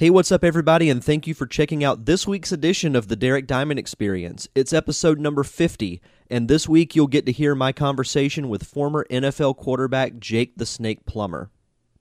Hey, what's up, everybody, and thank you for checking out this week's edition of the Derek Diamond Experience. It's episode number 50, and this week you'll get to hear my conversation with former NFL quarterback Jake the Snake Plummer.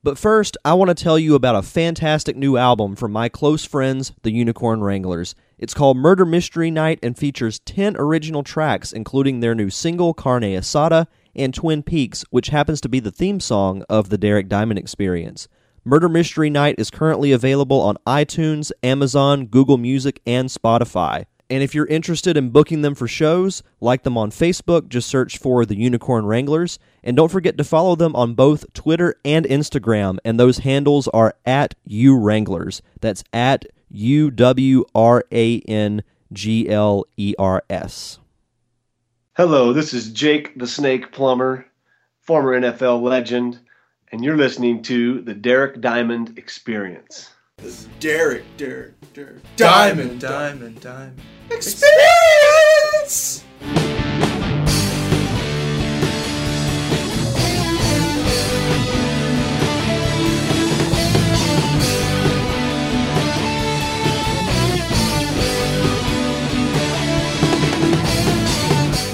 But first, I want to tell you about a fantastic new album from my close friends, the Unicorn Wranglers. It's called Murder Mystery Night and features 10 original tracks, including their new single, Carne Asada, and Twin Peaks, which happens to be the theme song of the Derek Diamond Experience. Murder Mystery Night is currently available on iTunes, Amazon, Google Music, and Spotify. And if you're interested in booking them for shows, like them on Facebook, just search for the Unicorn Wranglers. And don't forget to follow them on both Twitter and Instagram. And those handles are at U Wranglers. That's at U W R A N G L E R S. Hello, this is Jake the Snake Plummer, former NFL legend and you're listening to the Derek Diamond Experience. This is Derek, Derek, Derek. Diamond, Diamond, Diamond. Diamond. Experience!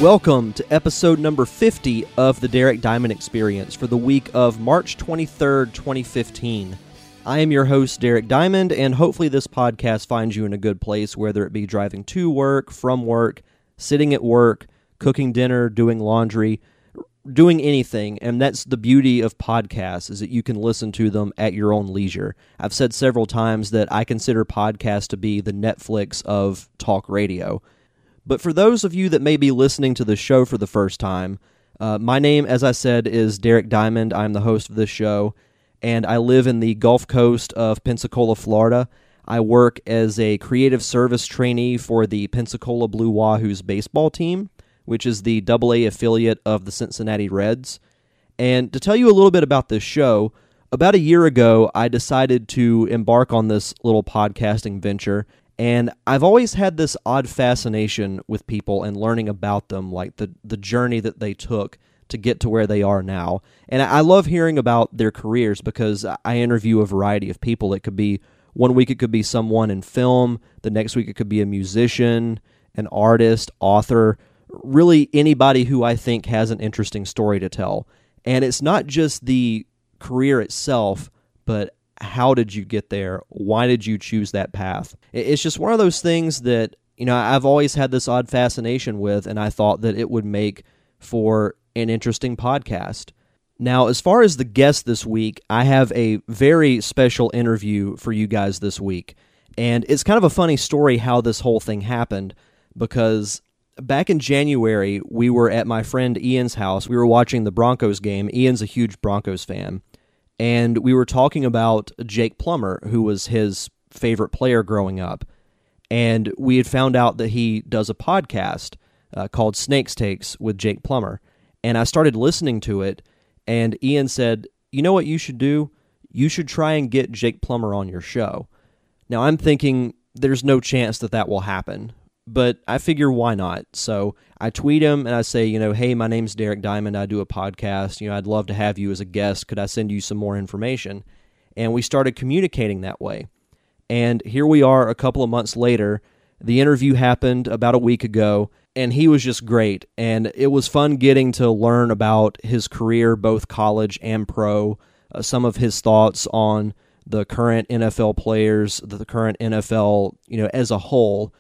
Welcome to episode number 50 of the Derek Diamond Experience for the week of March 23rd, 2015. I am your host, Derek Diamond, and hopefully this podcast finds you in a good place, whether it be driving to work, from work, sitting at work, cooking dinner, doing laundry, doing anything. And that's the beauty of podcasts is that you can listen to them at your own leisure. I've said several times that I consider podcasts to be the Netflix of talk radio but for those of you that may be listening to the show for the first time, uh, my name, as I said, is Derek Diamond. I'm the host of this show, and I live in the Gulf Coast of Pensacola, Florida. I work as a creative service trainee for the Pensacola Blue Wahoos baseball team, which is the AA affiliate of the Cincinnati Reds. And to tell you a little bit about this show, about a year ago, I decided to embark on this little podcasting venture, and I've always had this odd fascination with people and learning about them, like the, the journey that they took to get to where they are now. And I love hearing about their careers because I interview a variety of people. It could be one week, it could be someone in film, the next week, it could be a musician, an artist, author, really anybody who I think has an interesting story to tell. And it's not just the career itself, but how did you get there? Why did you choose that path? It's just one of those things that, you know, I've always had this odd fascination with, and I thought that it would make for an interesting podcast. Now, as far as the guest this week, I have a very special interview for you guys this week. And it's kind of a funny story how this whole thing happened because back in January, we were at my friend Ian's house. We were watching the Broncos game. Ian's a huge Broncos fan and we were talking about Jake Plummer, who was his favorite player growing up. And we had found out that he does a podcast uh, called Snakes Takes with Jake Plummer. And I started listening to it, and Ian said, You know what you should do? You should try and get Jake Plummer on your show. Now, I'm thinking there's no chance that that will happen but I figure why not? So I tweet him and I say, you know, hey, my name's Derek Diamond. I do a podcast. You know, I'd love to have you as a guest. Could I send you some more information? And we started communicating that way. And here we are a couple of months later. The interview happened about a week ago, and he was just great. And it was fun getting to learn about his career, both college and pro, uh, some of his thoughts on the current NFL players, the current NFL, you know, as a whole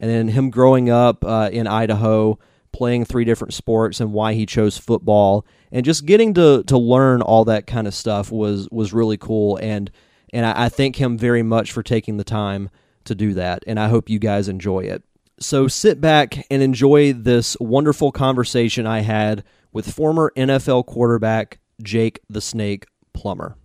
and then him growing up uh, in Idaho, playing three different sports, and why he chose football, and just getting to to learn all that kind of stuff was was really cool. And and I, I thank him very much for taking the time to do that. And I hope you guys enjoy it. So sit back and enjoy this wonderful conversation I had with former NFL quarterback Jake the Snake Plummer.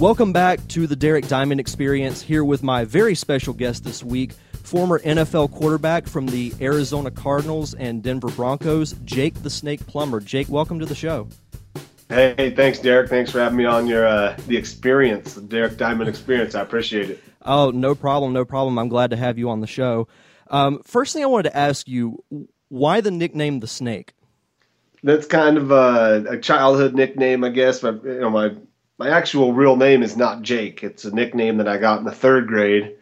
Welcome back to the Derek Diamond Experience here with my very special guest this week, former NFL quarterback from the Arizona Cardinals and Denver Broncos, Jake the Snake Plummer. Jake, welcome to the show. Hey, thanks, Derek. Thanks for having me on your uh, the experience, the Derek Diamond experience. I appreciate it. Oh, no problem, no problem. I'm glad to have you on the show. Um, first thing I wanted to ask you, why the nickname the Snake? That's kind of a, a childhood nickname, I guess. But you know, my my actual real name is not Jake. It's a nickname that I got in the third grade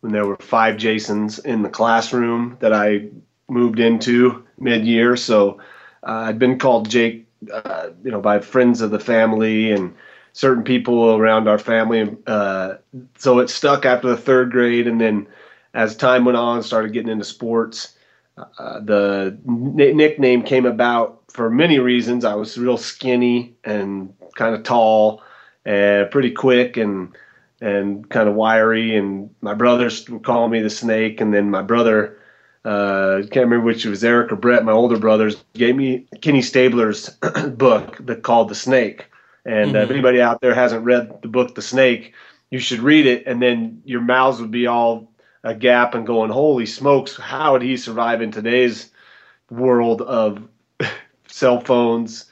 when there were five Jasons in the classroom that I moved into mid year. So uh, I'd been called Jake, uh, you know, by friends of the family and certain people around our family. Uh, so it stuck after the third grade, and then as time went on, started getting into sports. Uh, the n- nickname came about for many reasons. I was real skinny and kind of tall and pretty quick and and kind of wiry. And my brothers would call me the snake. And then my brother, uh, can't remember which it was Eric or Brett, my older brothers, gave me Kenny Stabler's book that called The Snake. And mm-hmm. uh, if anybody out there hasn't read the book The Snake, you should read it. And then your mouths would be all a gap and going, holy smokes, how would he survive in today's world of cell phones,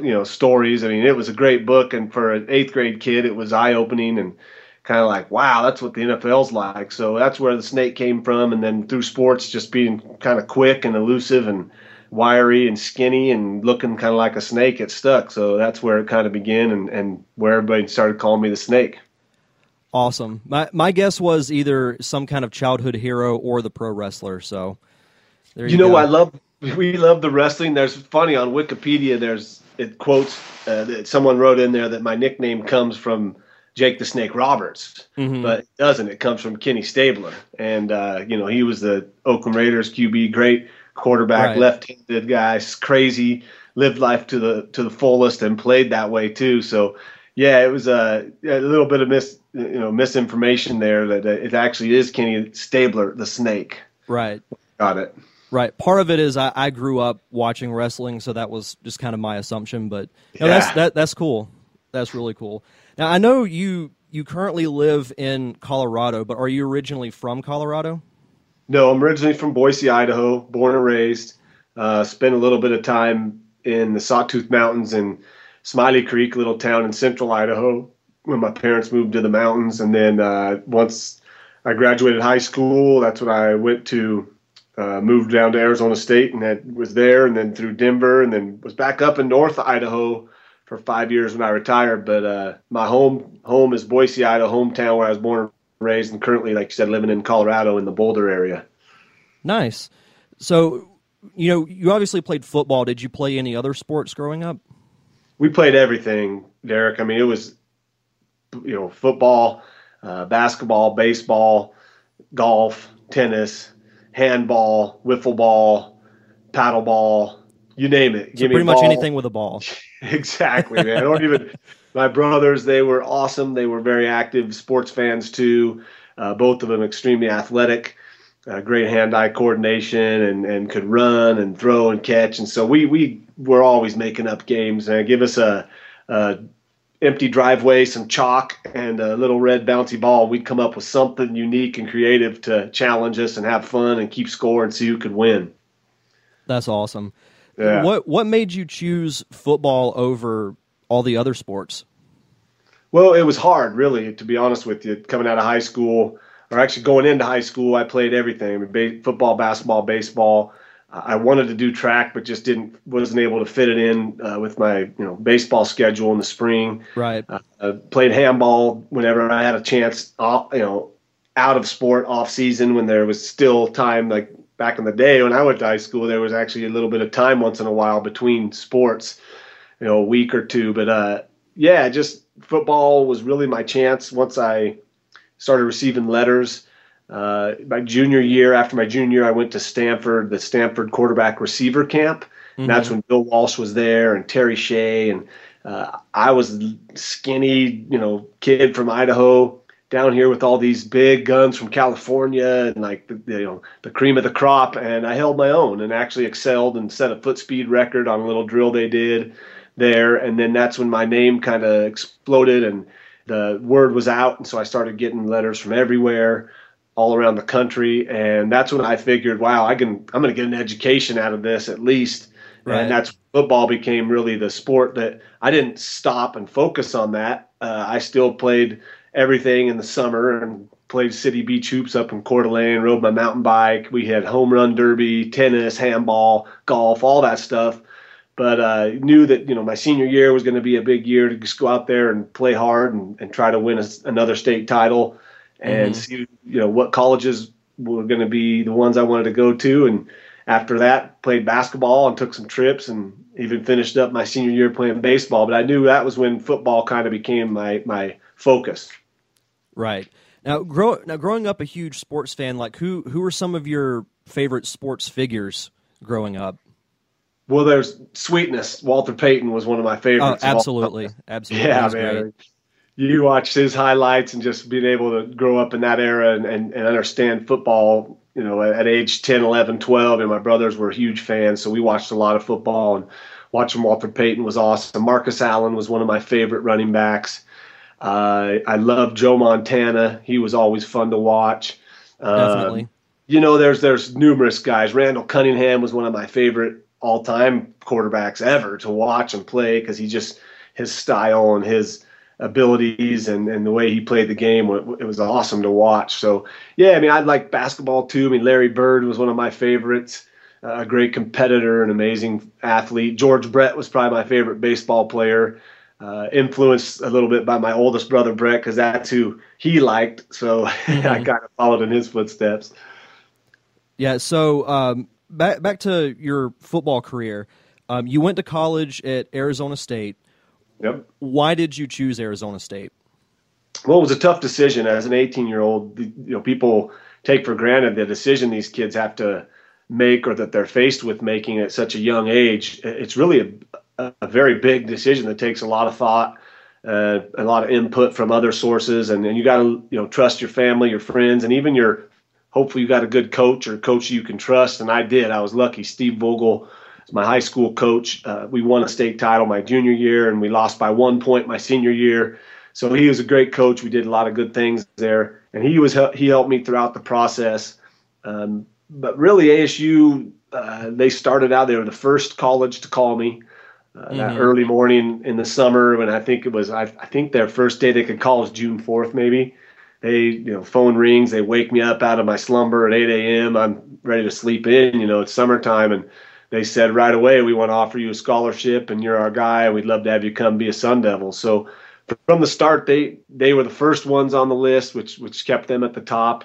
you know, stories? I mean, it was a great book. And for an eighth grade kid, it was eye opening and kind of like, wow, that's what the NFL's like. So that's where the snake came from. And then through sports, just being kind of quick and elusive and wiry and skinny and looking kind of like a snake, it stuck. So that's where it kind of began and, and where everybody started calling me the snake. Awesome. My my guess was either some kind of childhood hero or the pro wrestler. So you, you know, go. I love we love the wrestling. There's funny on Wikipedia. There's it quotes uh, that someone wrote in there that my nickname comes from Jake the Snake Roberts, mm-hmm. but it doesn't. It comes from Kenny Stabler, and uh, you know he was the Oakland Raiders QB, great quarterback, right. left-handed guy, crazy, lived life to the to the fullest, and played that way too. So yeah, it was a, a little bit of mis you know misinformation there that it actually is Kenny Stabler, the Snake. Right. Got it. Right. Part of it is I, I grew up watching wrestling, so that was just kind of my assumption. But know, yeah. that's that that's cool. That's really cool. Now I know you you currently live in Colorado, but are you originally from Colorado? No, I'm originally from Boise, Idaho, born and raised. Uh, spent a little bit of time in the Sawtooth Mountains and Smiley Creek, little town in central Idaho, when my parents moved to the mountains. And then uh, once I graduated high school, that's when I went to uh, moved down to Arizona State and had, was there, and then through Denver, and then was back up in North Idaho for five years when I retired. But uh, my home home is Boise, Idaho, hometown where I was born and raised, and currently, like you said, living in Colorado in the Boulder area. Nice. So, you know, you obviously played football. Did you play any other sports growing up? We played everything, Derek. I mean, it was, you know, football, uh, basketball, baseball, golf, tennis, handball, wiffle ball, paddle ball, you name it. So pretty much anything with a ball. exactly, man. I don't even. My brothers, they were awesome. They were very active sports fans too. Uh, both of them extremely athletic, uh, great hand-eye coordination, and, and could run and throw and catch. And so we we were always making up games. And give us a, a empty driveway, some chalk, and a little red bouncy ball. We'd come up with something unique and creative to challenge us and have fun and keep score and see who could win. That's awesome. Yeah. What what made you choose football over all the other sports? Well, it was hard, really, to be honest with you. Coming out of high school, or actually going into high school, I played everything: I football, basketball, baseball. I wanted to do track, but just didn't wasn't able to fit it in uh, with my you know baseball schedule in the spring. Right. Uh, I played handball whenever I had a chance. Off, you know, out of sport off season when there was still time, like back in the day when I went to high school, there was actually a little bit of time once in a while between sports, you know, a week or two. But uh, yeah, just football was really my chance once I started receiving letters. Uh, my junior year, after my junior year, I went to Stanford, the Stanford quarterback receiver camp. Mm-hmm. And that's when Bill Walsh was there and Terry Shea. And uh, I was skinny, you know, kid from Idaho down here with all these big guns from California and like the, you know the cream of the crop and I held my own and actually excelled and set a foot speed record on a little drill they did there and then that's when my name kind of exploded and the word was out and so I started getting letters from everywhere all around the country, and that's when I figured, wow, I can I'm going to get an education out of this at least. Right. And that's football became really the sport that I didn't stop and focus on that. Uh, I still played everything in the summer and played city beach hoops up in Coeur d'Alene, rode my mountain bike. We had home run derby, tennis, handball, golf, all that stuff. But uh, knew that you know my senior year was going to be a big year to just go out there and play hard and, and try to win a, another state title and Mhm. see you know what colleges were going to be the ones I wanted to go to. And after that, played basketball and took some trips and even finished up my senior year playing baseball. But I knew that was when football kind of became my my focus. Right. Now, grow, now growing up a huge sports fan, like who who were some of your favorite sports figures growing up? Well, there's sweetness. Walter Payton was one of my Oh, favorites. all absolutely, absolutely. Yeah, He's man. great. You watch his highlights and just being able to grow up in that era and, and, and understand football, you know, at, at age 10, 11, 12. And my brothers were huge fans. So we watched a lot of football and watching Walter Payton was awesome. Marcus Allen was one of my favorite running backs. Uh, I love Joe Montana. He was always fun to watch. Uh, Definitely. you know, there's there's numerous guys. Randall Cunningham was one of my favorite all time quarterbacks ever to watch and play because he just his style and his abilities and, and the way he played the game it was awesome to watch. So yeah, I mean I like basketball too. I mean Larry Bird was one of my favorites. Uh, a great competitor, an amazing athlete. George Brett was probably my favorite baseball player. Uh, influenced a little bit by my oldest brother Brett because that's who he liked. So I kind of followed in his footsteps. Yeah. So um, back back to your football career. Um, you went to college at Arizona State. Yep. Why did you choose Arizona State? Well, it was a tough decision as an 18 year old. You know, people take for granted the decision these kids have to make or that they're faced with making at such a young age. It's really a, a very big decision that takes a lot of thought, uh, a lot of input from other sources, and, and you got to you know trust your family, your friends, and even your. Hopefully, you got a good coach or coach you can trust, and I did. I was lucky. Steve Vogel is my high school coach. Uh, we won a state title my junior year, and we lost by one point my senior year. So he was a great coach. We did a lot of good things there, and he was he helped me throughout the process. Um, but really, ASU uh, they started out. They were the first college to call me uh, that Mhm. early morning in the summer when I think it was. I, I think their first day they could call was June fourth, maybe. They, you know, phone rings. They wake me up out of my slumber at 8 a.m. I'm ready to sleep in. You know, it's summertime, and they said right away, we want to offer you a scholarship, and you're our guy. We'd love to have you come be a Sun Devil. So from the start, they they were the first ones on the list, which which kept them at the top.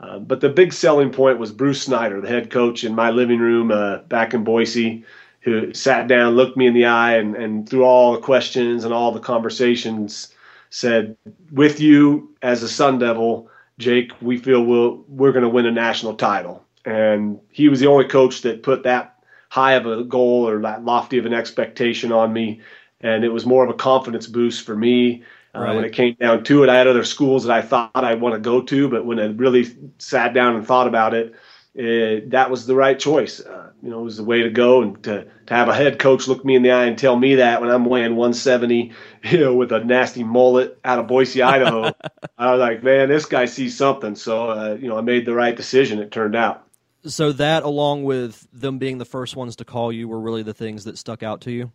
Uh, but the big selling point was Bruce Snyder, the head coach in my living room uh, back in Boise, who sat down, looked me in the eye, and, and through all the questions and all the conversations, said, "With you as a Sun Devil, Jake, we feel we'll, we're going to win a national title." And he was the only coach that put that high of a goal or that lofty of an expectation on me, and it was more of a confidence boost for me. Uh, when it came down to it, I had other schools that I thought I want to go to, but when I really sat down and thought about it, it that was the right choice. Uh, you know, it was the way to go, and to to have a head coach look me in the eye and tell me that when I'm weighing 170, you know, with a nasty mullet out of Boise, Idaho, I was like, man, this guy sees something. So, uh, you know, I made the right decision. It turned out. So that, along with them being the first ones to call you, were really the things that stuck out to you.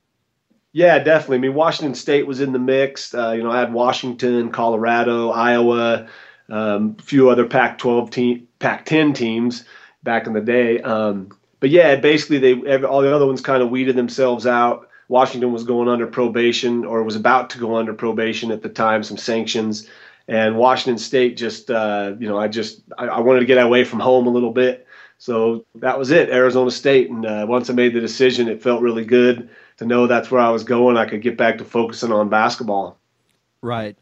Yeah, definitely. I mean, Washington State was in the mix. Uh, you know, I had Washington, Colorado, Iowa, um, a few other Pac-12 team, Pac-10 teams back in the day. Um, but yeah, basically, they every, all the other ones kind of weeded themselves out. Washington was going under probation, or was about to go under probation at the time, some sanctions, and Washington State just, uh, you know, I just I, I wanted to get away from home a little bit. So that was it, Arizona State. And uh, once I made the decision, it felt really good to know that's where I was going. I could get back to focusing on basketball. Right.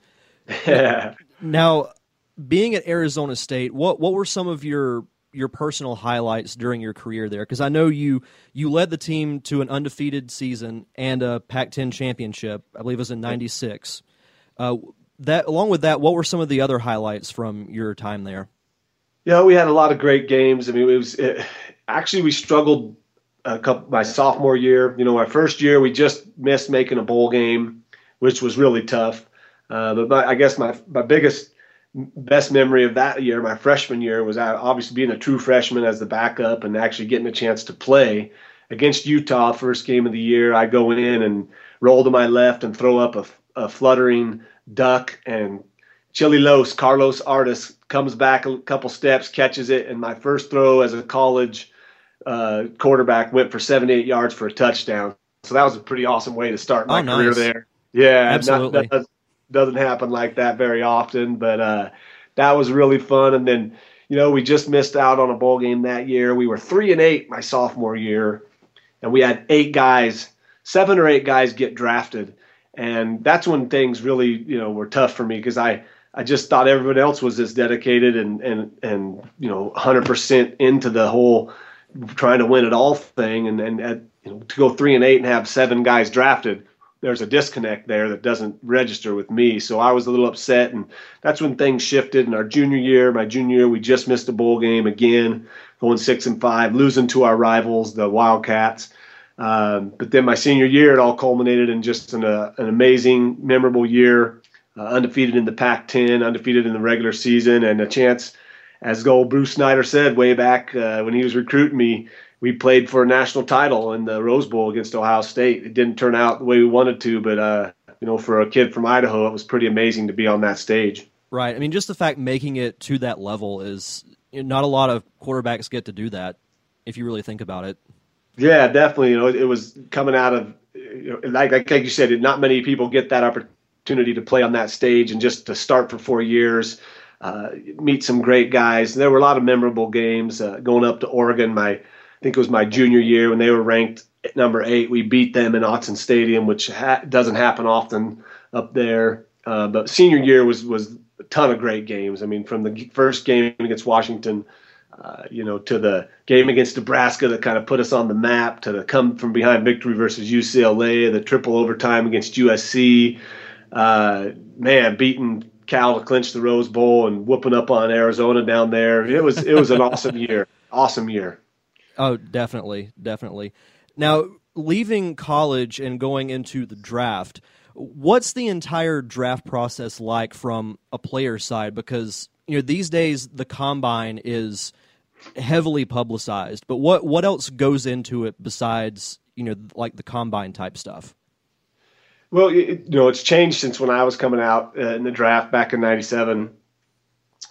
yeah. Now, being at Arizona State, what what were some of your your personal highlights during your career there? Because I know you you led the team to an undefeated season and a Pac-10 championship. I believe it was in '96. Uh, that along with that, what were some of the other highlights from your time there? Yeah, we had a lot of great games. I mean, it was it, actually we struggled a couple my sophomore year. You know, my first year we just missed making a bowl game, which was really tough. Uh, but my, I guess my my biggest best memory of that year, my freshman year, was obviously being a true freshman as the backup and actually getting a chance to play against Utah, first game of the year. I go in and roll to my left and throw up a, a fluttering duck, and Chili Los, Carlos Artis, comes back a couple steps, catches it, and my first throw as a college uh, quarterback went for 78 yards for a touchdown. So that was a pretty awesome way to start my oh, nice. career there. Yeah, absolutely. Not, doesn't happen like that very often, but uh, that was really fun. And then, you know, we just missed out on a bowl game that year. We were three and eight my sophomore year, and we had eight guys, seven or eight guys get drafted, and that's when things really, you know, were tough for me because I. I just thought everyone else was as dedicated and and and you know 100% into the whole trying to win it all thing and and at, you know, to go three and eight and have seven guys drafted there's a disconnect there that doesn't register with me. So I was a little upset, and that's when things shifted. In our junior year, my junior year, we just missed a bowl game again, going six and five, losing to our rivals, the Wildcats. Um, but then my senior year, it all culminated in just an, uh, an amazing, memorable year, uh, undefeated in the Pac-10, undefeated in the regular season, and a chance, as old Bruce Snyder said way back uh, when he was recruiting me, we played for a national title in the Rose Bowl against Ohio State. It didn't turn out the way we wanted to, but uh, you know, for a kid from Idaho, it was pretty amazing to be on that stage. Right. I mean, just the fact making it to that level is you know, not a lot of quarterbacks get to do that. If you really think about it. Yeah, definitely. You know, it was coming out of you know, like like you said, not many people get that opportunity to play on that stage and just to start for four years. Uh, meet some great guys. There were a lot of memorable games. Uh, going up to Oregon, my think it was my junior year when they were ranked number eight. We beat them in Autzen Stadium, which ha- doesn't happen often up there. Uh, but senior year was was a ton of great games. I mean, from the first game against Washington, uh, you know, to the game against Nebraska that kind of put us on the map, to the come from behind victory versus UCLA, the triple overtime against USC. Uh, man, beating Cal to clinch the Rose Bowl and whooping up on Arizona down there. It was it was an awesome year. Awesome year. Oh, definitely, definitely. Now, leaving college and going into the draft, what's the entire draft process like from a player side? Because you know these days the combine is heavily publicized, but what what else goes into it besides you know like the combine type stuff? Well, it, you know, it's changed since when I was coming out uh, in the draft back in '97.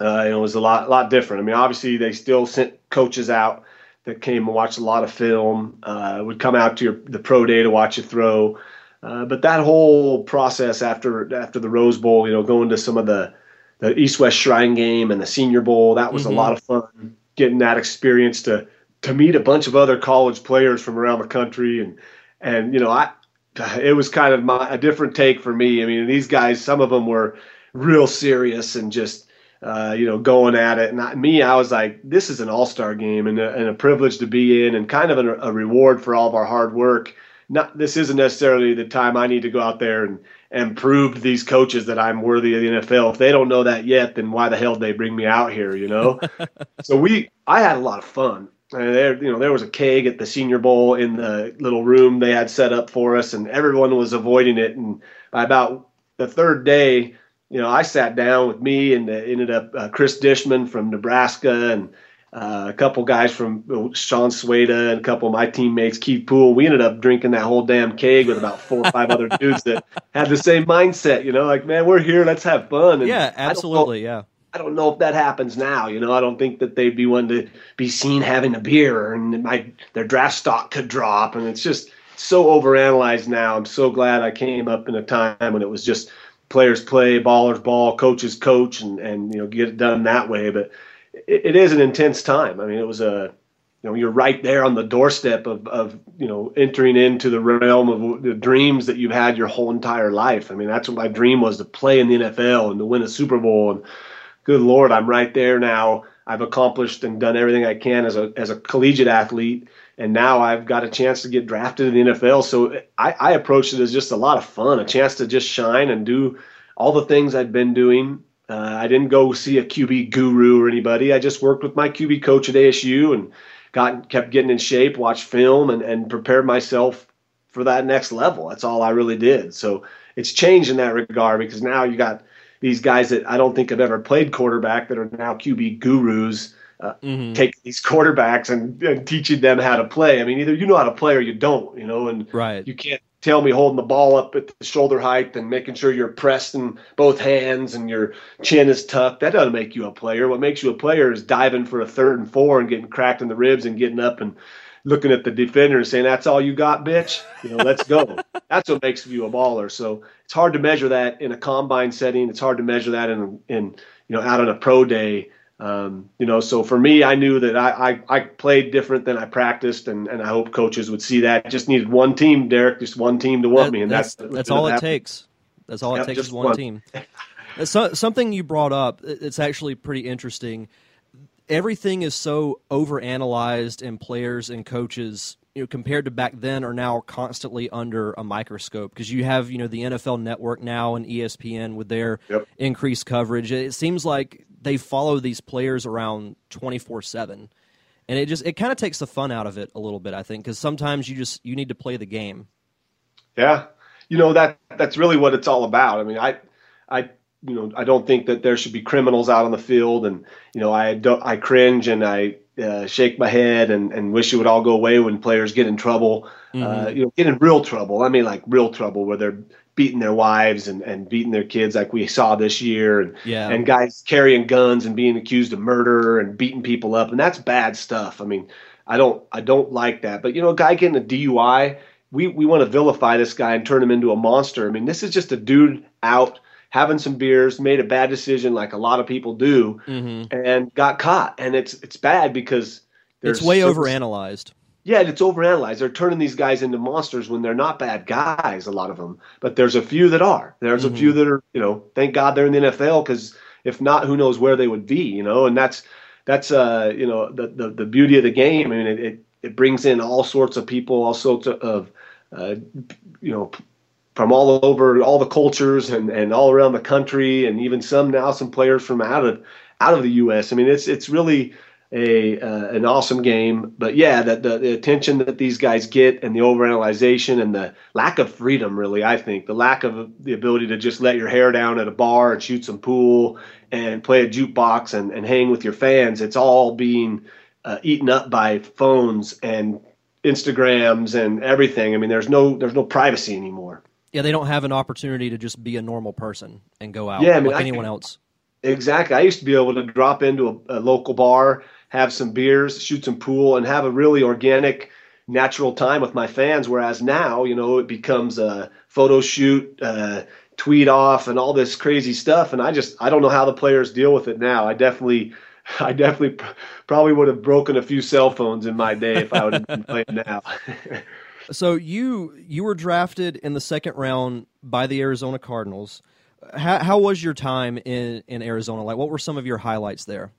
Uh, it was a lot, lot different. I mean, obviously they still sent coaches out that came and watched a lot of film, uh, would come out to your, the pro day to watch you throw. Uh, but that whole process after after the Rose Bowl, you know, going to some of the the East West Shrine Game and the Senior Bowl, that was mm-hmm. a lot of fun. Getting that experience to to meet a bunch of other college players from around the country, and and you know, I it was kind of my, a different take for me. I mean, these guys, some of them were real serious and just uh, you know, going at it. And I, me, I was like, this is an all star game and a, and a, privilege to be in, and kind of a, a, reward for all of our hard work. Not this isn't necessarily the time I need to go out there and and prove to these coaches that I'm worthy of the NFL. If they don't know that yet, then why the hell did they bring me out here? You know. so we, I had a lot of fun. And there, you know, there was a keg at the Senior Bowl in the little room they had set up for us, and everyone was avoiding it. And by about the third day, you know, I sat down with me and uh, ended up uh, Chris Dishman from Nebraska and uh, a couple guys from Shawn Swayda and a couple of my teammates, Keith Poole. We ended up drinking that whole damn keg with about four or five other dudes that had the same mindset. You know, like man, we're here, let's have fun. And yeah, absolutely, I yeah. I don't know if that happens now. You know, I don't think that they'd be one to be seen having a beer, and my their draft stock could drop. And it's just so overanalyzed now. I'm so glad I came up in a time when it was just players play, ballers ball, coaches coach, and and you know get it done that way. But it, it is an intense time. I mean, it was a you know you're right there on the doorstep of of you know entering into the realm of the dreams that you've had your whole entire life. I mean, that's what my dream was to play in the NFL and to win a Super Bowl. And good Lord, I'm right there now. I've accomplished and done everything I can as a as a collegiate athlete and now I've got a chance to get drafted in the NFL. So I, I approached it as just a lot of fun, a chance to just shine and do all the things I'd been doing. Uh, I didn't go see a QB guru or anybody. I just worked with my QB coach at ASU and got kept getting in shape, watched film, and, and prepared myself for that next level. That's all I really did. So it's changed in that regard because now you got these guys that I don't think have ever played quarterback that are now QB gurus. Uh, mm-hmm. taking these quarterbacks and, and, teaching them how to play. I mean, either you know how to play or you don't, you know, and right. you can't tell me holding the ball up at the shoulder height and making sure you're pressed in both hands and your chin is tucked. That doesn't make you a player. What makes you a player is diving for a third and four and getting cracked in the ribs and getting up and looking at the defender and saying, "That's all you got, bitch." You know, let's go. That's what makes you a baller. So it's hard to measure that in a combine setting. It's hard to measure that in in you know out on a pro day. Um, you know, so for me, I knew that I, I, I, played different than I practiced, and, and I hope coaches would see that. Just needed one team, Derek, just one team to want that, me, and that's that's, that's all it takes. That's all yep, it takes is one, one. team. so, something you brought up, it's actually pretty interesting. Everything is so overanalyzed, and players and coaches, you know, compared to back then, are now constantly under a microscope because you have, you know, the NFL Network now and ESPN with their yep. increased coverage. It seems like they follow these players around 24/7 and it just it kind of takes the fun out of it a little bit i think because sometimes you just you need to play the game. Yeah. You know that that's really what it's all about. I mean i i you know i don't think that there should be criminals out on the field and you know i don't i cringe and i uh, shake my head and, and wish it would all go away when players get in trouble uh, mm-hmm. uh, you know get in real trouble. I mean like real trouble where they're beating their wives and, and beating their kids like we saw this year and yeah. and guys carrying guns and being accused of murder and beating people up and that's bad stuff. I mean, I don't I don't like that. But you know, a guy getting a DUI, we we want to vilify this guy and turn him into a monster. I mean, this is just a dude out having some beers, made a bad decision like a lot of people do, mm-hmm. and got caught. And it's it's bad because it's way overanalyzed yeah, it's overanalyzed. They're turning these guys into monsters when they're not bad guys. A lot of them, but there's a few that are. There's mm-hmm. a few that are. You know, thank God they're in the NFL because if not, who knows where they would be. You know, and that's that's uh you know the the, the beauty of the game. I mean, it, it, it brings in all sorts of people, all sorts of uh, you know from all over all the cultures and and all around the country, and even some now some players from out of out of the U.S. I mean, it's it's really a uh, an awesome game. But yeah, that the, the, attention that these guys get and the overanalyzation and the lack of freedom, really, I think the lack of the ability to just let your hair down at a bar and shoot some pool and play a jukebox and, and hang with your fans. It's all being uh, eaten up by phones and Instagrams and everything. I mean, there's no there's no privacy anymore. Yeah, they don't have an opportunity to just be a normal person and go out yeah, I mean, like anyone else. Exactly. I used to be able to drop into a, a local bar have some beers, shoot some pool, and have a really organic, natural time with my fans. Whereas now, you know, it becomes a photo shoot, uh, tweet off, and all this crazy stuff. And I just I don't know how the players deal with it now. I definitely. I definitely probably would have broken a few cell phones in my day if I would have been playing now. so you you were drafted in the second round by the Arizona Cardinals. How, how was your time in, in Arizona? Like, what were some of your highlights there?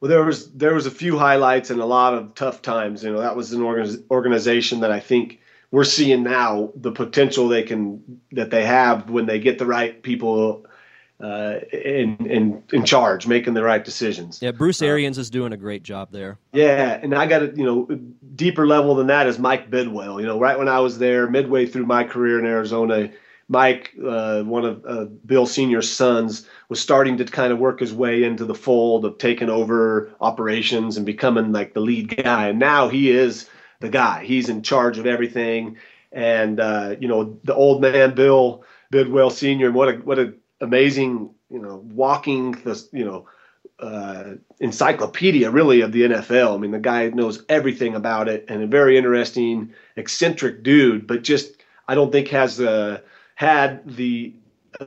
Well, there was there was a few highlights and a lot of tough times. You know, that was an organization that I think we're seeing now the potential they can that they have when they get the right people uh, in in in charge, making the right decisions. Yeah, Bruce uh, Arians uh, is doing a great job there. Yeah, and I got a you know deeper level than that is Mike Bidwell. You know, right when I was there, midway through my career in Arizona, Mike, uh, one of uh, Bill Senior's sons, was starting to kind of work his way into the fold of taking over operations and becoming like the lead guy. And now he is the guy. He's in charge of everything. And uh, you know, the old man Bill Bidwell Senior, what a what an amazing you know walking the you know uh, encyclopedia really of the NFL. I mean, the guy knows everything about it and a very interesting, eccentric dude, but just I don't think has the had the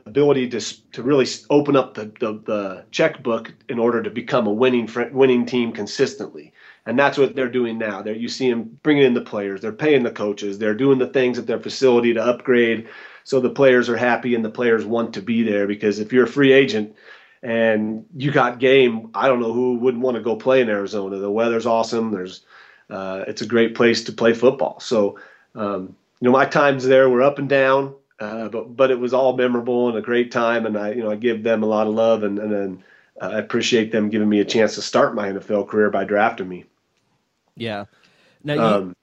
ability to to really open up the, the, the checkbook in order to become a winning winning team consistently. And that's what they're doing now. There you see them bringing in the players, they're paying the coaches, they're doing the things at their facility to upgrade so the players are happy and the players want to be there because if you're a free agent and you got game, I don't know who wouldn't want to go play in Arizona. The weather's awesome. There's uh, it's a great place to play football. So um, you know my times there were up and down. Uh, but but it was all memorable and a great time, and I you know I give them a lot of love, and and, and uh, I appreciate them giving me a chance to start my NFL career by drafting me. Yeah. Now you, um,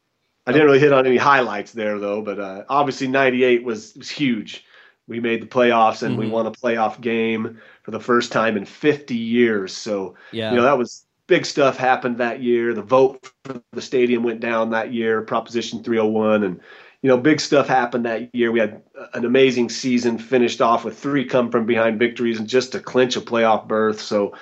I didn't really hit on any highlights there though, but uh, obviously '98 was was huge we made the playoffs and we Mhm. won a playoff game for the first time in 50 years. So Yeah. you know that was big stuff happened that year. The vote for the stadium went down that year, Proposition 301, and you know big stuff happened that year. We had an amazing season, finished off with three come from behind victories and just to clinch a playoff berth. So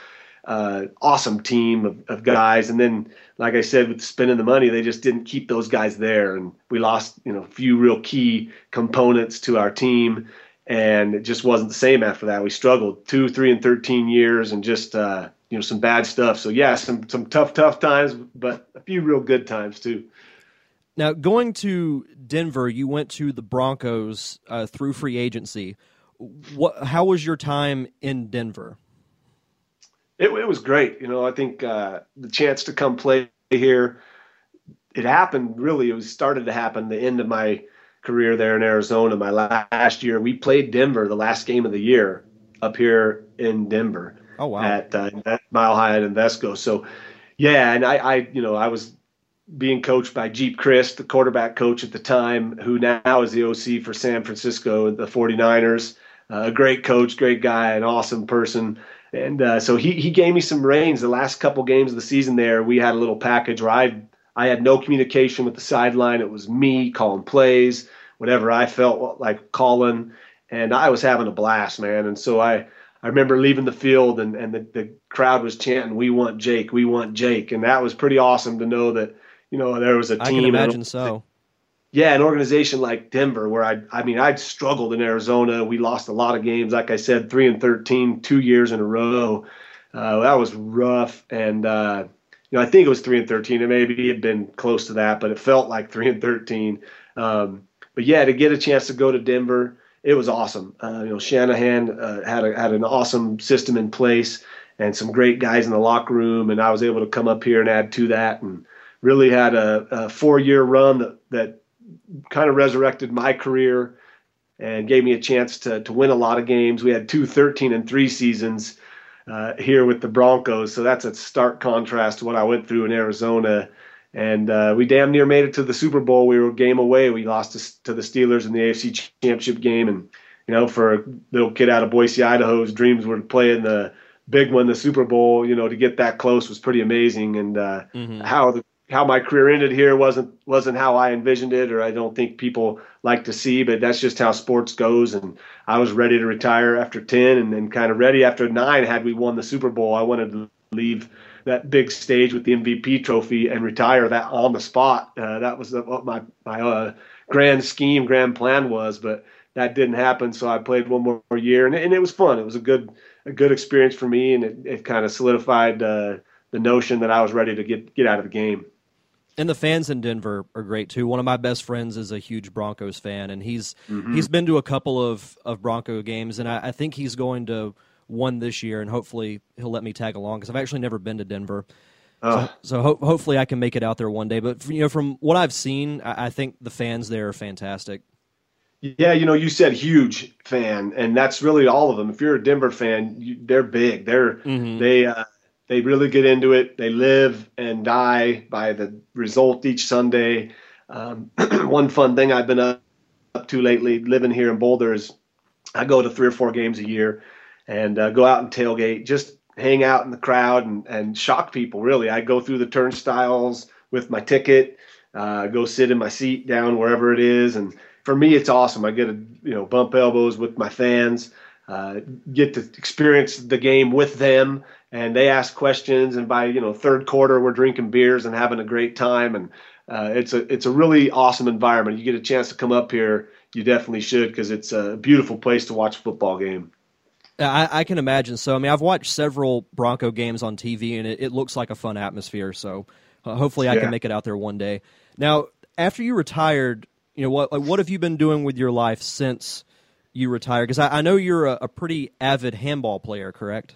uh, awesome team of, of guys, and then like I said, with spending the money, they just didn't keep those guys there, and we lost you know a few real key components to our team and it just wasn't the same after that. We struggled two, three, and thirteen years, and just uh, you know some bad stuff. So yeah, some some tough, tough times, but a few real good times too. Now, going to Denver, you went to the Broncos uh, through free agency. What? How was your time in Denver? It, it was great. You know, I think uh, the chance to come play here, it happened really. It was started to happen the end of my career there in Arizona. My last year, we played Denver the last game of the year up here in Denver. Oh wow! at, uh, at Mile High at Invesco. So, yeah, and I, I, you know, I was being coached by Geep Chryst, the quarterback coach at the time, who now is the OC for San Francisco, the 49ers. Uh, a great coach, great guy, an awesome person. And uh, so he, he gave me some reins the last couple games of the season there. We had a little package where I, I had no communication with the sideline. It was me calling plays, whatever I felt like calling. And I was having a blast, man. And so I, I remember leaving the field and, and the, the crowd was chanting, "We want Jake, we want Jake," and that was pretty awesome to know that you know there was a team. I can imagine so. yeah, an organization like Denver, where I, I mean, I'd struggled in Arizona. We lost a lot of games, like I said, three and 13, two years in a row. Uh, that was rough, and uh, you know, I think it was three and 13, and maybe it had been close to that, but it felt like three and 13. Um, but yeah, to get a chance to go to Denver, it was awesome. Uh, you know, Shanahan uh, had a, had an awesome system in place and some great guys in the locker room, and I was able to come up here and add to that, and really had a, a four year run that that kind of resurrected my career and gave me a chance to to win a lot of games. We had two 13 and three seasons uh, here with the Broncos, so that's a stark contrast to what I went through in Arizona. And uh, we damn near made it to the Super Bowl. We were a game away. We lost to, to the Steelers in the AFC Championship game, and you know, for a little kid out of Boise, Idaho, Idaho's dreams were to play in the big one, the Super Bowl. You know, to get that close was pretty amazing. And uh, Mhm. how the how my career ended here wasn't wasn't how I envisioned it, or I don't think people like to see. But that's just how sports goes. And I was ready to retire after ten, and then kind of ready after nine. Had we won the Super Bowl, I wanted to leave that big stage with the MVP trophy and retire that on the spot. Uh, that was what my my uh, grand scheme, grand plan was, but that didn't happen. So I played one more year, and, and it was fun. It was a good a good experience for me, and it, it kind of solidified uh, the notion that I was ready to get get out of the game. And the fans in Denver are great too. One of my best friends is a huge Broncos fan, and he's Mm-hmm. he's been to a couple of, of Bronco games, and I, I think he's going to one this year, and hopefully he'll let me tag along because I've actually never been to Denver. Uh, So, so ho- hopefully I can make it out there one day. But you know, from what I've seen, I, I think the fans there are fantastic. Yeah, you know, you said huge fan, and that's really all of them. If you're a Denver fan, you, they're big. They're Mhm. they uh, they really get into it. They live and die by the result each Sunday. Um, one fun thing I've been up, up to lately, living here in Boulder, is I go to three or four games a year, and uh, go out and tailgate, just hang out in the crowd and, and shock people. Really, I go through the turnstiles with my ticket, uh, go sit in my seat down wherever it is, and for me, it's awesome. I get to you know bump elbows with my fans, uh, get to experience the game with them, and they ask questions. And by you know third quarter, we're drinking beers and having a great time, and uh, it's a it's a really awesome environment. You get a chance to come up here, you definitely should because it's a beautiful place to watch a football game. I, I can imagine. So, I mean, I've watched several Bronco games on TV, and it, it looks like a fun atmosphere. So, uh, hopefully, I Yeah. can make it out there one day. Now, after you retired, you know what? Like, what have you been doing with your life since you retired? Because I, I know you're a, a pretty avid handball player, correct?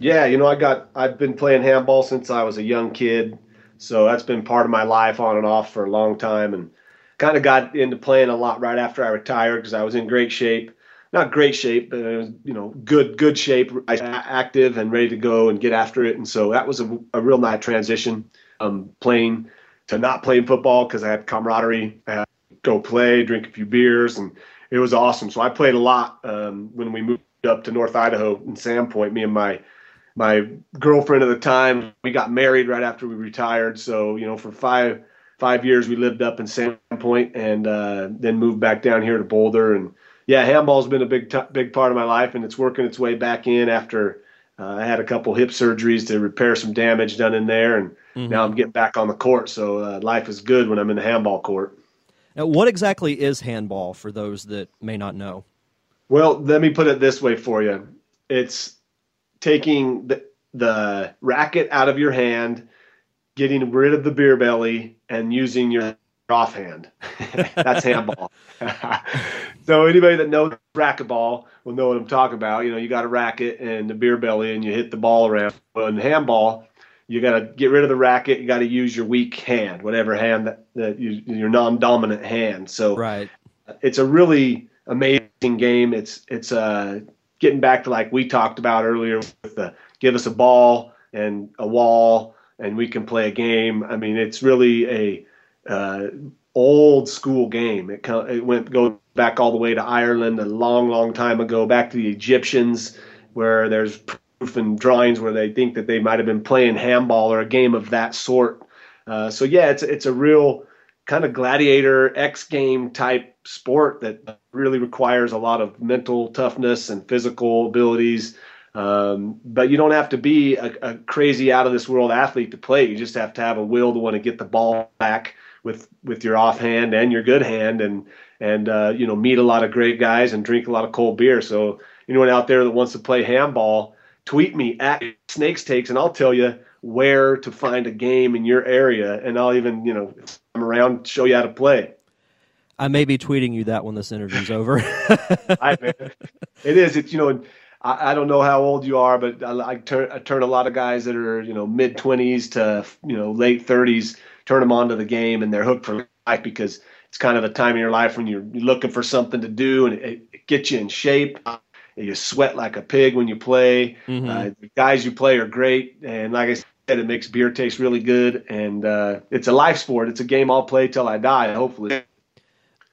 Yeah, you know, I got I've been playing handball since I was a young kid, so that's been part of my life on and off for a long time, and kind of got into playing a lot right after I retired because I was in great shape. Not great shape, but it was, you know, good good shape, I- active and ready to go and get after it. And so that was a, a real nice transition, um, playing to not playing football because I had camaraderie. I had go play, drink a few beers, and it was awesome. So I played a lot um, when we moved up to North Idaho in Sandpoint. Me and my my girlfriend at the time, we got married right after we retired. So you know, for five five years we lived up in Sandpoint, and uh, then moved back down here to Boulder. And yeah, handball's been a big t- big part of my life, and it's working its way back in after. Uh, I had a couple hip surgeries to repair some damage done in there, and mm-hmm. now I'm getting back on the court. So uh, life is good when I'm in the handball court. Now, what exactly is handball for those that may not know? Well, let me put it this way for you. It's taking the, the racket out of your hand, getting rid of the beer belly, and using your offhand. That's handball. so anybody that knows racquetball will know what I'm talking about. You know, you got a racket and the beer belly, and you hit the ball around. But in handball, you got to get rid of the racket. You got to use your weak hand, whatever hand that, that you, your non-dominant hand. So right. it's a really amazing game. It's it's uh, getting back to like we talked about earlier with the give us a ball and a wall and we can play a game. I mean, it's really a uh, old school game. It, it went go back all the way to Ireland a long, long time ago, back to the Egyptians, where there's proof and drawings where they think that they might have been playing handball or a game of that sort. Uh, so yeah, it's it's a real kind of gladiator X game type sport that really requires a lot of mental toughness and physical abilities. Um, but you don't have to be a, a crazy out of this world athlete to play. You just have to have a will to want to get the ball back with with your offhand and your good hand, and and uh, you know meet a lot of great guys and drink a lot of cold beer. So anyone out there that wants to play handball, tweet me at Snakes Takes, and I'll tell you where to find a game in your area, and I'll even you know I'm around show you how to play. I may be tweeting you that when this interview's over. I, it is. It's you know. I, I, don't know how old you are, but I, I, turn I turn a lot of guys that are you know mid twenties to you know late thirties, turn them onto the game, and they're hooked for life because it's kind of a time in your life when you're looking for something to do, and it, it gets you in shape. You sweat like a pig when you play. Mm-hmm. Uh, the guys you play are great, and like I said, it makes beer taste really good, and uh, it's a life sport. It's a game I'll play till I die, hopefully.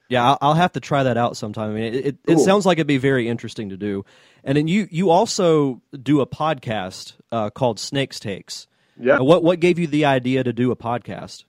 Yeah, I'll have to try that out sometime. I mean, it, it, it sounds like it'd be very interesting to do. And then you you also do a podcast uh, called Snakes Takes. Yeah. what what gave you the idea to do a podcast?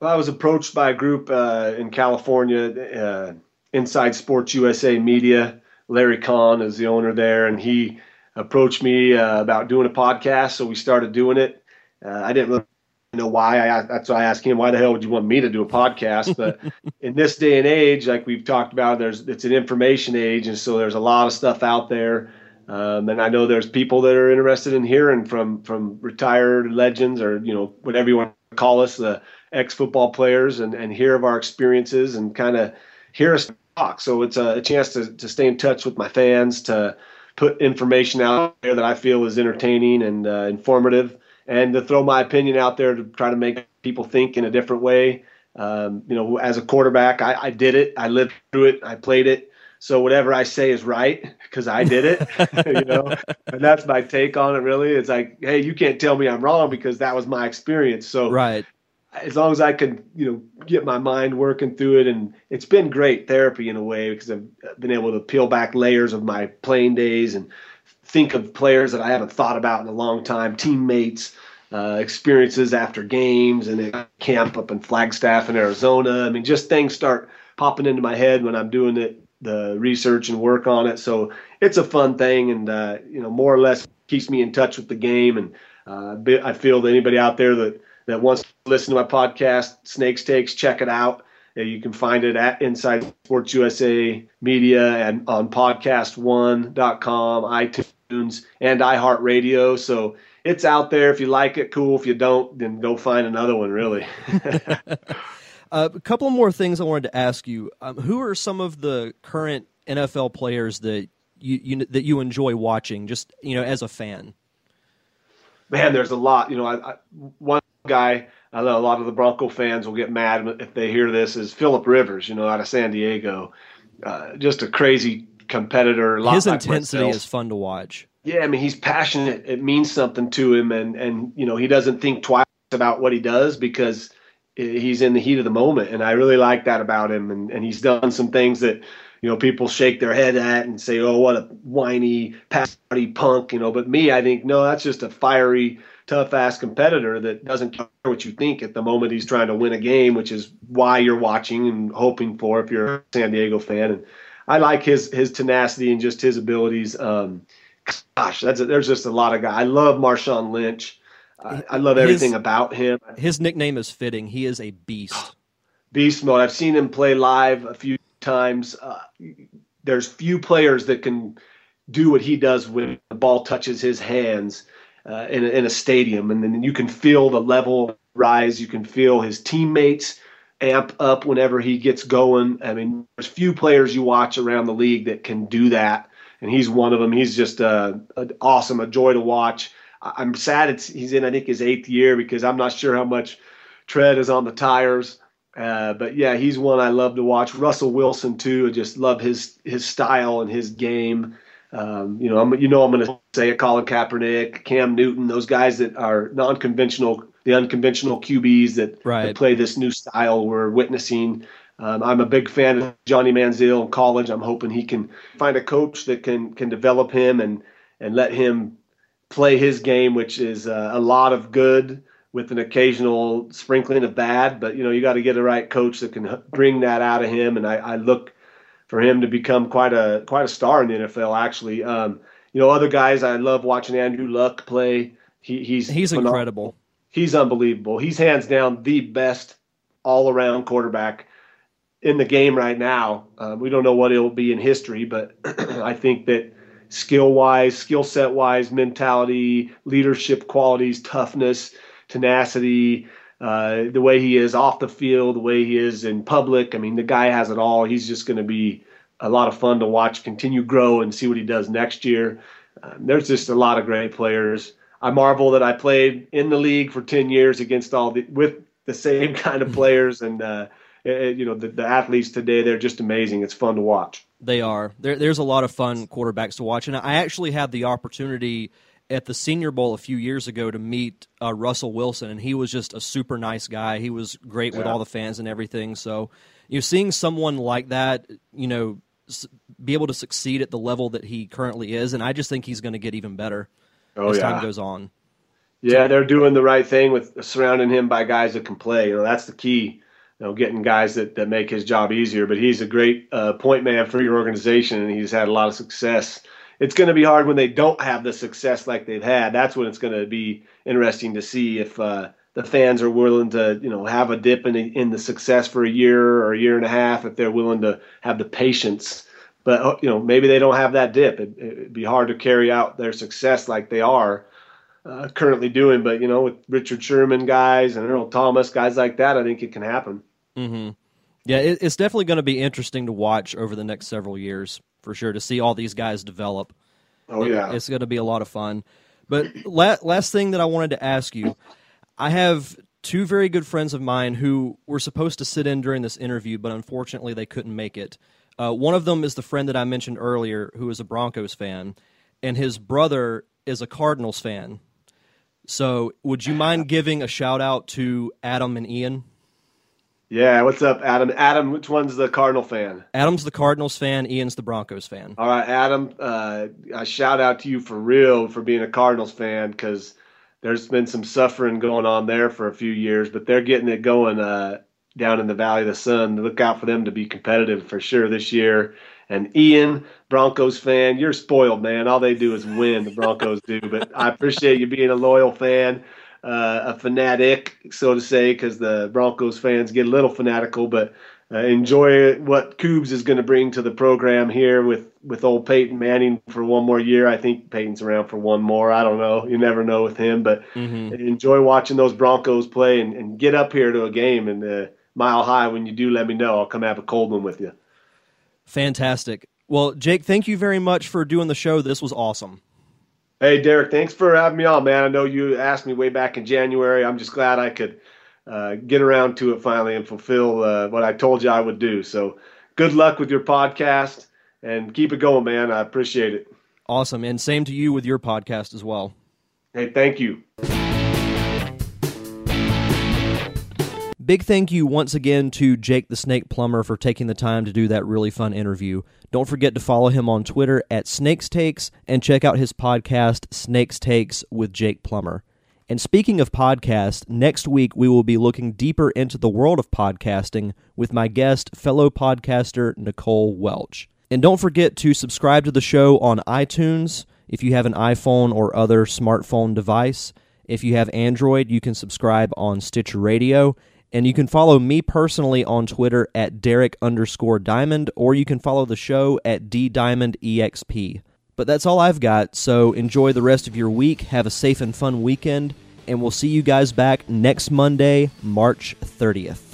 Well, I was approached by a group uh, in California, uh, Inside Sports USA Media. Larry Kahn is the owner there, and he approached me uh, about doing a podcast. So we started doing it. Uh, I didn't really know why. I that's why I asked him, why the hell would you want me to do a podcast? But in this day and age, like we've talked about, there's it's an information age, and so there's a lot of stuff out there. Um, and I know there's people that are interested in hearing from from retired legends or you know whatever you want to call us, the ex football players, and and hear of our experiences and kind of hear us talk. So it's a, a chance to to stay in touch with my fans, to put information out there that I feel is entertaining and uh, informative and to throw my opinion out there to try to make people think in a different way. Um, you know, as a quarterback, I, I, did it. I lived through it. I played it. So whatever I say is right because I did it. you know, and that's my take on it. Really, it's like, hey, you can't tell me I'm wrong because that was my experience. So right. As long as I could, you know, get my mind working through it, and it's been great therapy in a way because I've been able to peel back layers of my playing days and think of players that I haven't thought about in a long time, teammates, uh, experiences after games, and camp up in Flagstaff in Arizona. I mean, just things start popping into my head when I'm doing it, the research and work on it. So it's a fun thing, and uh, you know, more or less keeps me in touch with the game. And uh, I feel that anybody out there that that wants listen to my podcast, Snakes Takes, check it out. You can find it at Inside Sports USA Media and on podcast1.com, iTunes iTunes and iHeartRadio. So it's out there. If you like it, cool. If you don't, then go find another one. Really. uh, a couple more things I wanted to ask you. Um, who are some of the current NFL players that you, you that you enjoy watching, just you know, as a fan? Man, there's a lot. You know, I, I, one guy I know a lot of the Bronco fans will get mad if they hear this is Philip Rivers. You know, out of San Diego, uh, just a crazy competitor. His intensity is fun to watch. Yeah, I mean he's passionate. It means something to him, and and you know he doesn't think twice about what he does because he's in the heat of the moment, and I really like that about him. And and he's done some things that you know people shake their head at and say, "Oh, what a whiny, pouty punk," you know. But me, I think no, that's just a fiery, tough ass competitor that doesn't care what you think at the moment he's trying to win a game, which is why you're watching and hoping for if you're a San Diego fan. And I like his his tenacity and just his abilities. Um, gosh, that's a, there's just a lot of guys. I love Marshawn Lynch. I, I love everything His- about him. His nickname is fitting. He is a beast. beast mode. I've seen him play live a few times. Uh, there's few players that can do what he does when the ball touches his hands uh, in, a, in a stadium, and then you can feel the level rise. You can feel his teammates amp up whenever he gets going. I mean, there's few players you watch around the league that can do that, and he's one of them. He's just uh, a, awesome, a joy to watch. I'm sad it's, he's in, I think, his eighth year because I'm not sure how much tread is on the tires. Uh, but yeah, he's one I love to watch. Russell Wilson too. I just love his his style and his game. Um, you know, I'm, you know, I'm going to say it. Colin Kaepernick, Cam Newton, those guys that are non-conventional, the unconventional QBs that, Right. that play this new style we're witnessing. Um, I'm a big fan of Johnny Manziel in college. I'm hoping he can find a coach that can can develop him and and let him play his game, which is uh, a lot of good with an occasional sprinkling of bad. But you know, you got to get a right coach that can h- bring that out of him. And I, I look for him to become quite a quite a star in the NFL. Actually, um, you know, other guys I love watching Andrew Luck play. He, he's He's phenomenal. incredible. He's unbelievable. He's hands down the best all around quarterback in the game right now. Uh, we don't know what it'll be in history, but I think that skill wise, skill set wise, mentality, leadership qualities, toughness, tenacity, uh, the way he is off the field, the way he is in public. I mean, the guy has it all. He's just going to be a lot of fun to watch continue grow and see what he does next year. Um, there's just a lot of great players. I marvel that I played in the league for 10 years against all the with the same kind of players and uh, eh, you know the, the athletes today. They're just amazing. It's fun to watch. They are. There, there's a lot of fun quarterbacks to watch, and I actually had the opportunity at the Senior Bowl a few years ago to meet uh, Russell Wilson, and he was just a super nice guy. He was great with all the fans and everything. So, you know, seeing someone like that, you know, s- be able to succeed at the level that he currently is, and I just think he's going to get even better Oh as yeah, time goes on. yeah. They're doing the right thing with surrounding him by guys that can play. You know that's the key. You know, getting guys that, that make his job easier. But he's a great uh, point man for your organization, and he's had a lot of success. It's going to be hard when they don't have the success like they've had. That's when it's going to be interesting to see if uh, the fans are willing to, you know, have a dip in in the success for a year or a year and a half. If they're willing to have the patience, but uh, you know, maybe they don't have that dip. It, it'd be hard to carry out their success like they are uh, currently doing. But you know, with Richard Sherman guys and Earl Thomas guys like that, I think it can happen. hmm Yeah, it, it's definitely going to be interesting to watch over the next several years for sure to see all these guys develop. Oh yeah, It's going to be a lot of fun. But la- last thing that I wanted to ask you, I have two very good friends of mine who were supposed to sit in during this interview, but unfortunately they couldn't make it. Uh, one of them is the friend that I mentioned earlier, who is a Broncos fan, and his brother is a Cardinals fan. So, would you mind giving a shout out to Adam and Ian? Yeah. What's up, Adam? Adam, which one's the Cardinal fan? Adam's the Cardinals fan, Ian's the Broncos fan. All right, Adam. Uh, I shout out to you for real for being a Cardinals fan because there's been some suffering going on there for a few years, but they're getting it going uh, down in the Valley of the Sun. Look out for them to be competitive for sure this year. And Ian, Broncos fan, you're spoiled, man. All they do is win. The Broncos do, but I appreciate you being a loyal fan, a fanatic, so to say, because the Broncos fans get a little fanatical, but uh, enjoy what Kubes is going to bring to the program here with with old Peyton Manning for one more year. I think Peyton's around for one more. I don't know. You never know with him, but hmm enjoy watching those Broncos play and, and get up here to a game and uh, mile high. When you do, let me know. I'll come have a cold one with you. Fantastic. Well, Jake, thank you very much for doing the show. This was awesome. Hey, Derek, thanks for having me on, man. I know you asked me way back in January. I'm just glad I could uh, get around to it finally and fulfill uh, what I told you I would do. So, good luck with your podcast and keep it going, man. I appreciate it. Awesome. And same to you with your podcast as well. Hey, thank you. Big thank you once again to Jake the Snake Plummer for taking the time to do that really fun interview. Don't forget to follow him on Twitter at Snakes Takes and check out his podcast, Snakes Takes with Jake Plummer. And speaking of podcasts, next week we will be looking deeper into the world of podcasting with my guest, fellow podcaster Nicole Welch. And don't forget to subscribe to the show on iTunes if you have an iPhone or other smartphone device. If you have Android, you can subscribe on Stitcher Radio. And you can follow me personally on Twitter at Derek underscore Diamond, or you can follow the show at D Diamond EXP. But that's all I've got, so enjoy the rest of your week, have a safe and fun weekend, and we'll see you guys back next Monday, March 30th.